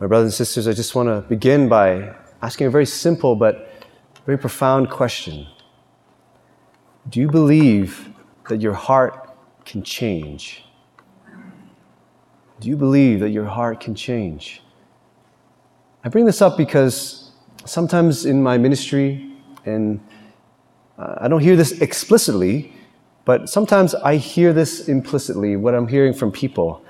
My brothers and sisters, I just want to begin by asking a very simple but very profound question. Do you believe that your heart can change? Do you believe that your heart can change? I bring this up because sometimes in my ministry, and uh, I don't hear this explicitly, but sometimes I hear this implicitly, what I'm hearing from people.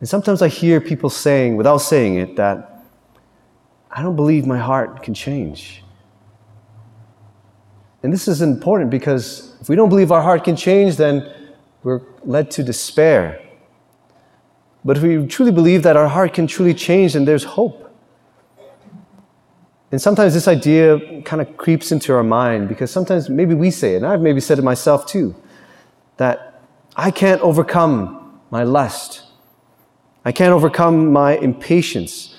And sometimes I hear people saying, without saying it, that I don't believe my heart can change. And this is important because if we don't believe our heart can change, then we're led to despair. But if we truly believe that our heart can truly change, then there's hope. And sometimes this idea kind of creeps into our mind because sometimes maybe we say it, and I've maybe said it myself too, that I can't overcome my lust. I can't overcome my impatience.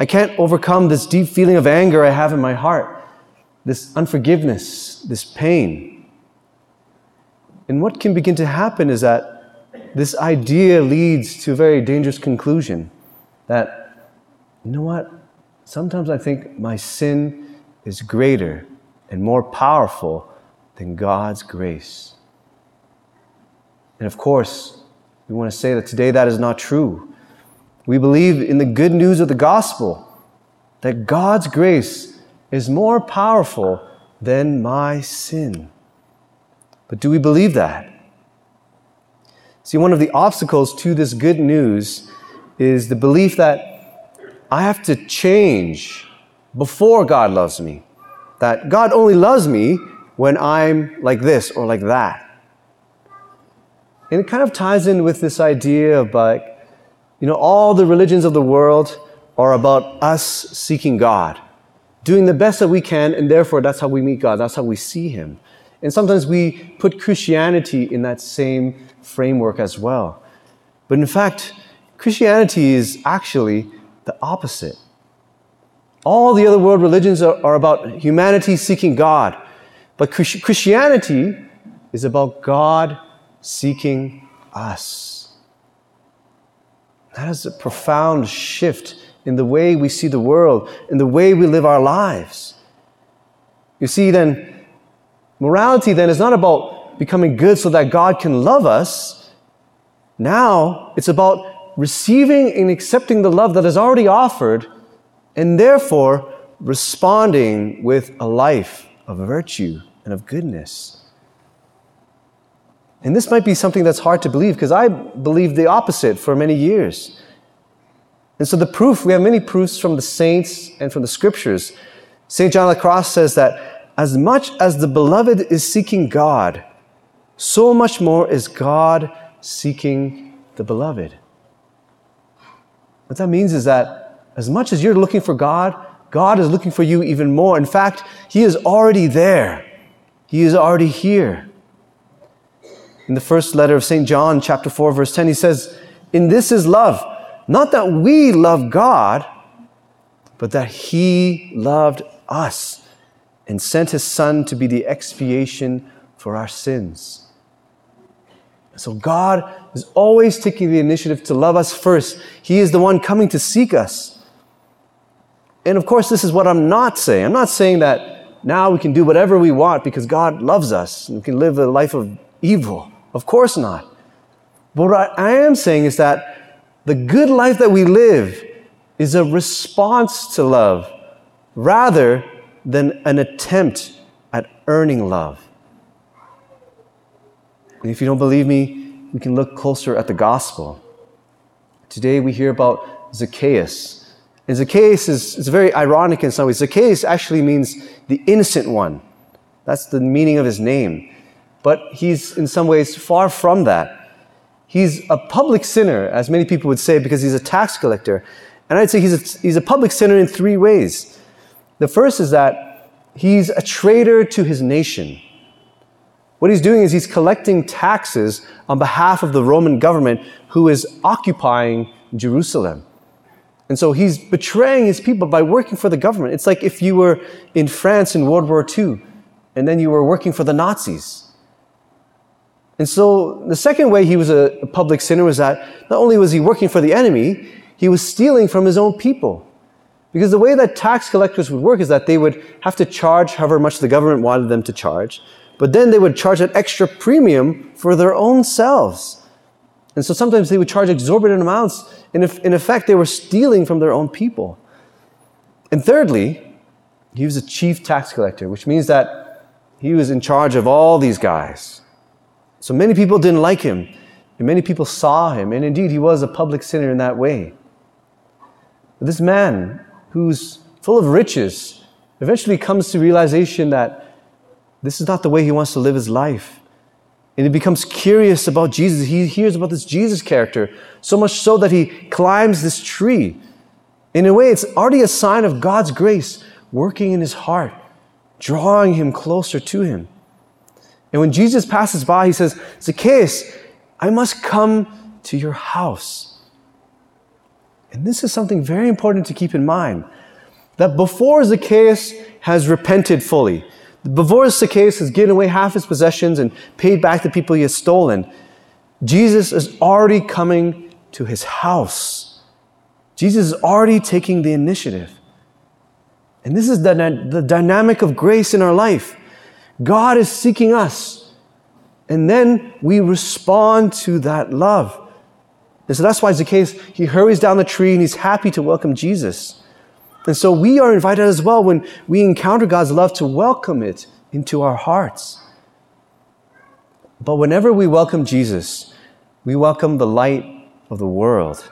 I can't overcome this deep feeling of anger I have in my heart, this unforgiveness, this pain. And what can begin to happen is that this idea leads to a very dangerous conclusion that, you know what? Sometimes I think my sin is greater and more powerful than God's grace. And of course, we want to say that today that is not true. We believe in the good news of the gospel that God's grace is more powerful than my sin. But do we believe that? See, one of the obstacles to this good news is the belief that I have to change before God loves me. That God only loves me when I'm like this or like that. And it kind of ties in with this idea of like, you know, all the religions of the world are about us seeking God, doing the best that we can, and therefore that's how we meet God, that's how we see Him. And sometimes we put Christianity in that same framework as well. But in fact, Christianity is actually the opposite. All the other world religions are, are about humanity seeking God, but Christianity is about God seeking us. That is a profound shift in the way we see the world, in the way we live our lives. You see, then, morality then is not about becoming good so that God can love us. Now, it's about receiving and accepting the love that is already offered, and therefore responding with a life of virtue and of goodness. And this might be something that's hard to believe because I believed the opposite for many years. And so the proof, we have many proofs from the saints and from the scriptures. St. John of the Cross says that as much as the beloved is seeking God, so much more is God seeking the beloved. What that means is that as much as you're looking for God, God is looking for you even more. In fact, He is already there. He is already here. In the first letter of St. John, chapter 4, verse 10, he says, In this is love, not that we love God, but that He loved us and sent His Son to be the expiation for our sins. So God is always taking the initiative to love us first. He is the one coming to seek us. And of course, this is what I'm not saying. I'm not saying that now we can do whatever we want because God loves us and we can live a life of evil. Of course not. But what I am saying is that the good life that we live is a response to love rather than an attempt at earning love. And if you don't believe me, we can look closer at the gospel. Today we hear about Zacchaeus. And Zacchaeus is, is very ironic in some ways. Zacchaeus actually means the innocent one. That's the meaning of his name. But he's in some ways far from that. He's a public sinner, as many people would say, because he's a tax collector. And I'd say he's a, he's a public sinner in three ways. The first is that he's a traitor to his nation. What he's doing is he's collecting taxes on behalf of the Roman government who is occupying Jerusalem. And so he's betraying his people by working for the government. It's like if you were in France in World War II and then you were working for the Nazis. And so the second way he was a public sinner was that not only was he working for the enemy, he was stealing from his own people. Because the way that tax collectors would work is that they would have to charge however much the government wanted them to charge, but then they would charge an extra premium for their own selves. And so sometimes they would charge exorbitant amounts, and if, in effect, they were stealing from their own people. And thirdly, he was a chief tax collector, which means that he was in charge of all these guys. So many people didn't like him, and many people saw him, and indeed he was a public sinner in that way. But this man, who's full of riches, eventually comes to realization that this is not the way he wants to live his life. And he becomes curious about Jesus. He hears about this Jesus character, so much so that he climbs this tree. In a way, it's already a sign of God's grace working in his heart, drawing him closer to him. And when Jesus passes by, he says, Zacchaeus, I must come to your house. And this is something very important to keep in mind that before Zacchaeus has repented fully, before Zacchaeus has given away half his possessions and paid back the people he has stolen, Jesus is already coming to his house. Jesus is already taking the initiative. And this is the, the dynamic of grace in our life. God is seeking us. And then we respond to that love. And so that's why Zacchaeus, he hurries down the tree and he's happy to welcome Jesus. And so we are invited as well when we encounter God's love to welcome it into our hearts. But whenever we welcome Jesus, we welcome the light of the world.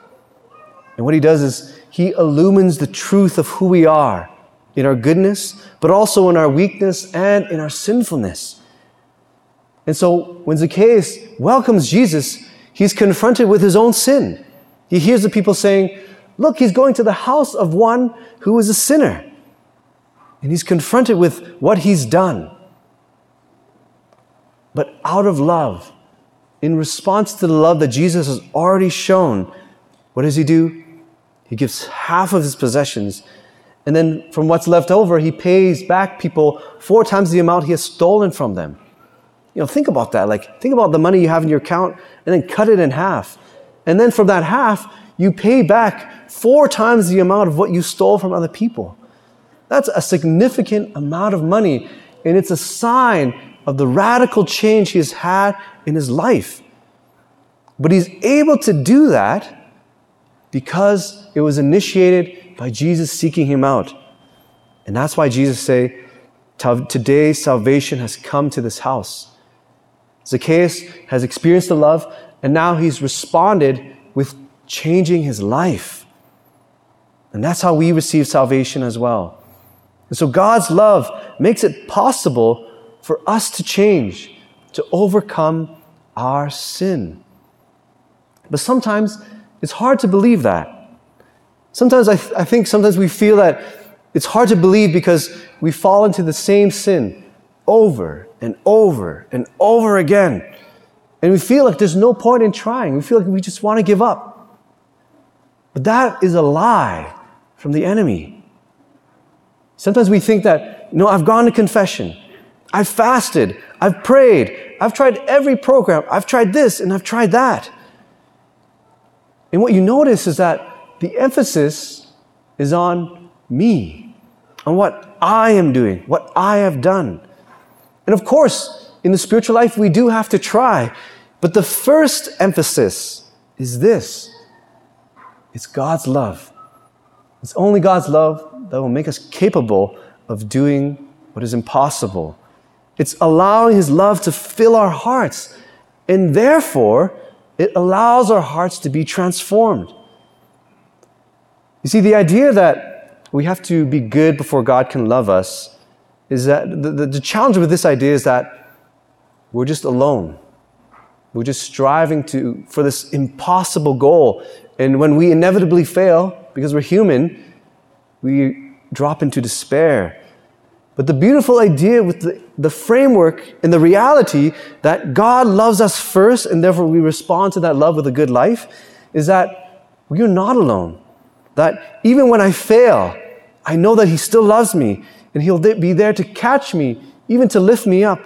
And what he does is he illumines the truth of who we are in our goodness, but also in our weakness and in our sinfulness. And so when Zacchaeus welcomes Jesus, he's confronted with his own sin. He hears the people saying, Look, he's going to the house of one who is a sinner. And he's confronted with what he's done. But out of love, in response to the love that Jesus has already shown, what does he do? He gives half of his possessions. And then from what's left over, he pays back people four times the amount he has stolen from them. You know, think about that. Like, think about the money you have in your account and then cut it in half. And then from that half, you pay back four times the amount of what you stole from other people. That's a significant amount of money, and it's a sign of the radical change he has had in his life. But he's able to do that because it was initiated by Jesus seeking him out. And that's why Jesus say, today salvation has come to this house. Zacchaeus has experienced the love, and now he's responded with changing his life. And that's how we receive salvation as well. And so God's love makes it possible for us to change, to overcome our sin. But sometimes it's hard to believe that. Sometimes I, th- I think sometimes we feel that it's hard to believe because we fall into the same sin over and over and over again. And we feel like there's no point in trying. We feel like we just want to give up. But that is a lie from the enemy. Sometimes we think that, you know, I've gone to confession, I've fasted, I've prayed, I've tried every program, I've tried this and I've tried that. And what you notice is that the emphasis is on me, on what I am doing, what I have done. And of course, in the spiritual life, we do have to try. But the first emphasis is this it's God's love. It's only God's love that will make us capable of doing what is impossible. It's allowing His love to fill our hearts, and therefore, it allows our hearts to be transformed. You see, the idea that we have to be good before God can love us is that the, the, the challenge with this idea is that we're just alone. We're just striving to, for this impossible goal. And when we inevitably fail, because we're human, we drop into despair. But the beautiful idea with the, the framework and the reality that God loves us first and therefore we respond to that love with a good life is that we're not alone. That even when I fail, I know that He still loves me and He'll be there to catch me, even to lift me up.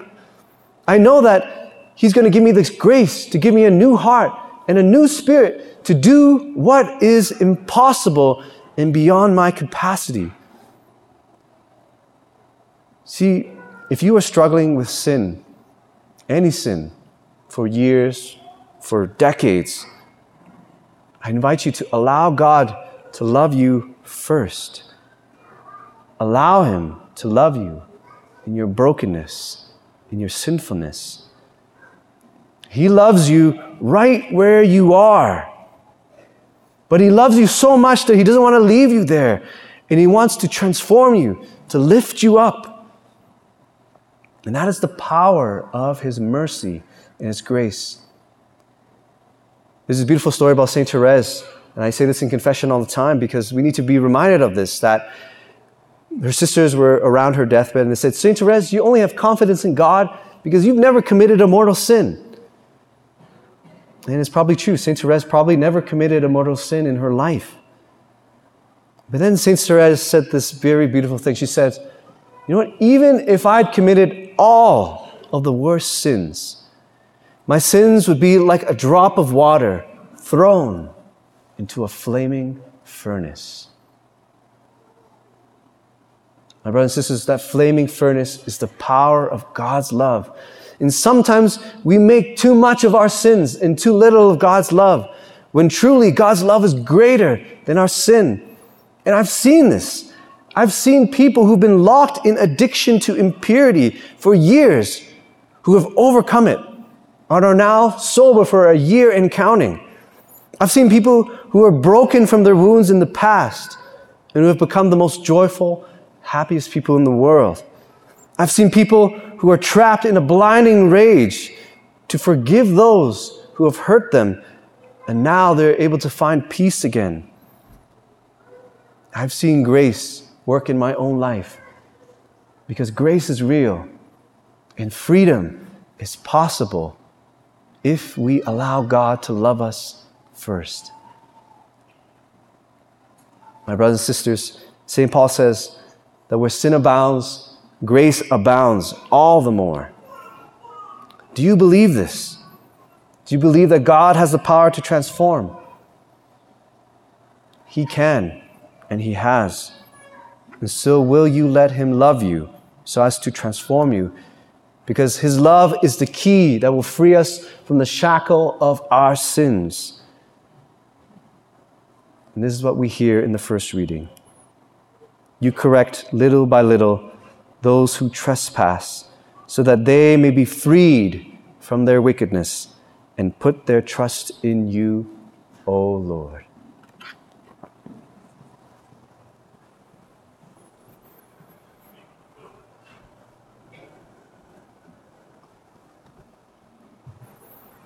I know that He's going to give me this grace to give me a new heart and a new spirit to do what is impossible and beyond my capacity. See, if you are struggling with sin, any sin, for years, for decades, I invite you to allow God to love you first. Allow Him to love you in your brokenness, in your sinfulness. He loves you right where you are. But He loves you so much that He doesn't want to leave you there. And He wants to transform you, to lift you up. And that is the power of His mercy and His grace. There's a beautiful story about St. Therese, and I say this in confession all the time because we need to be reminded of this that her sisters were around her deathbed and they said, St. Therese, you only have confidence in God because you've never committed a mortal sin. And it's probably true. St. Therese probably never committed a mortal sin in her life. But then St. Therese said this very beautiful thing. She said, You know what? Even if I'd committed all of the worst sins, my sins would be like a drop of water thrown into a flaming furnace. My brothers and sisters, that flaming furnace is the power of God's love. And sometimes we make too much of our sins and too little of God's love, when truly God's love is greater than our sin. And I've seen this. I've seen people who've been locked in addiction to impurity for years who have overcome it and are now sober for a year and counting. I've seen people who are broken from their wounds in the past and who have become the most joyful, happiest people in the world. I've seen people who are trapped in a blinding rage to forgive those who have hurt them, and now they're able to find peace again. I've seen grace work in my own life because grace is real and freedom is possible if we allow God to love us first. My brothers and sisters, St. Paul says that where sin abounds, grace abounds all the more. Do you believe this? Do you believe that God has the power to transform? He can, and He has. And so, will you let Him love you so as to transform you? Because His love is the key that will free us from the shackle of our sins. And this is what we hear in the first reading. You correct little by little those who trespass, so that they may be freed from their wickedness and put their trust in you, O Lord.